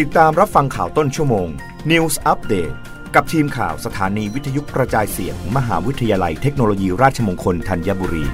ติดตามรับฟังข่าวต้นชั่วโมง News Update กับทีมข่าวสถานีวิทยุกระจายเสียงมมหาวิทยาลัยเทคโนโลยีราชมงคลธัญบุรี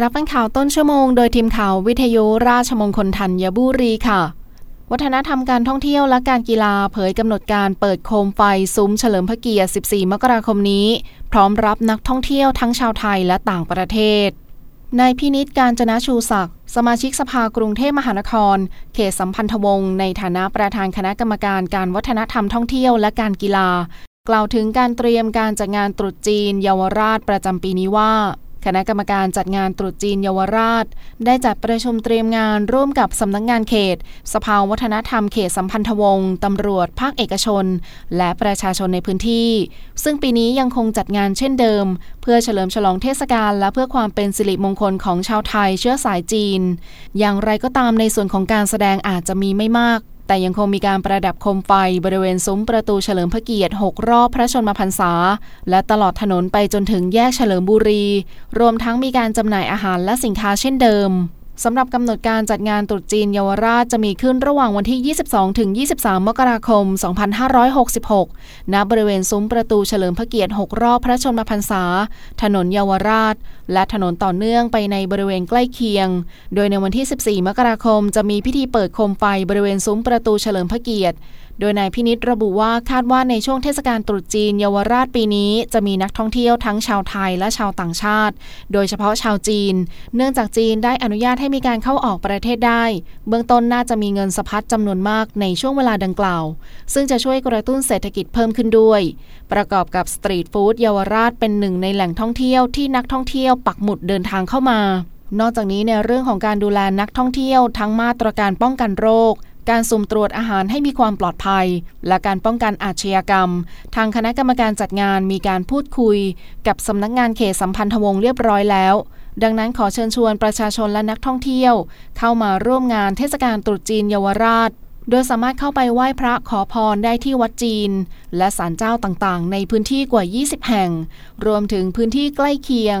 รับฟังข่าวต้นชั่วโมง โดยทีมข่าววิทยุราชมงคลธัญบุรีค่ะ วัฒนธรรมการท่องเที่ยวและการกีฬาเผยกำหนดการเปิดโคมไฟซุ้มเฉลิมพระเกียรติ 14 มกราคมนี้ พร้อมรับนักท่องเที่ยวทั้งชาวไทยและต่างประเทศ นายพินิษการจนะชูศักดิ์สมาชิกสภากรุงเทพมหานคร เขตสัมพันธวงศ์ในฐานะประธานคณะกรรมการการวัฒนธรรมท่องเที่ยวและการกีฬา กล่าวถึงการเตรียมการจัดงานตรุษจีนเยาวราชประจำปีนี้ว่า คณะกรรมการจัดงานตรุษจีนเยาวราช ได้จัดประชุมเตรียมงานร่วมกับสำนักงงานเขต สภาวัฒนธรรมเขตสัมพันธวงศ์ตำรวจภาคเอกชน และประชาชนในพื้นที่ ซึ่งปีนี้ยังคงจัดงานเช่นเดิม เพื่อเฉลิมฉลองเทศกาลและเพื่อความเป็นสิริมงคลของชาวไทยเชื้อสายจีน อย่างไรก็ตามในส่วนของการแสดงอาจจะมีไม่มาก แต่ยังคงมีการประดับโคมไฟบริเวณซุ้มประตูเฉลิมพระเกียรติ 6 รอบพระชนมพรรษา และตลอดถนนไปจนถึงแยกเฉลิมบุรี รวมทั้งมีการจำหน่ายอาหารและสินค้าเช่นเดิม สำหรับกำหนดการจัดงานตรุษจีนเยาวราชจะมีขึ้นระหว่างวันที่ 22 ถึง 23 มกราคม 2566 ณ บริเวณซุ้มประตูเฉลิมพระเกียรติ 6 รอบพระชนมพรรษา ถนนเยาวราช และถนนต่อเนื่องไปในบริเวณใกล้เคียง โดยในวันที่ 14 มกราคมจะมีพิธีเปิดโคมไฟบริเวณซุ้มประตูเฉลิมพระเกียรติ โดยนายพินิษระบุว่าคาดว่าในช่วงเทศกาลตรุษจีนเยาวราชปีนี้จะมีนักท่องเที่ยวทั้งชาวไทยและชาวต่างชาติ โดยเฉพาะชาวจีน เนื่องจากจีนได้อนุญาตให้มีการเข้าออกประเทศได้ เบื้องต้นน่าจะมีเงินสะพัดจำนวนมากในช่วงเวลาดังกล่าว ซึ่งจะช่วยกระตุ้นเศรษฐกิจเพิ่มขึ้นด้วย ประกอบกับสตรีทฟู้ดเยาวราชเป็นหนึ่งในแหล่งท่องเที่ยวที่นักท่องเที่ยวปักหมุดเดินทางเข้ามานอกจากนี้ในเรื่องของการดูแลนักท่องเที่ยวทั้งมาตรการป้องกันโรค การสุ่มตรวจอาหารให้มีความปลอดภัย และการป้องกันอาชญากรรม ทางคณะกรรมการจัดงานมีการพูดคุย กับสำนักงานเขตสัมพันธวงศ์เรียบร้อยแล้ว ดังนั้นขอเชิญชวนประชาชนและนักท่องเที่ยว เข้ามาร่วมงานเทศกาลตรุษจีนเยาวราช โดยสามารถเข้าไปไหว้พระขอพรได้ที่วัดจีน และศาลเจ้าต่างๆ ในพื้นที่กว่า 20 แห่ง รวมถึงพื้นที่ใกล้เคียง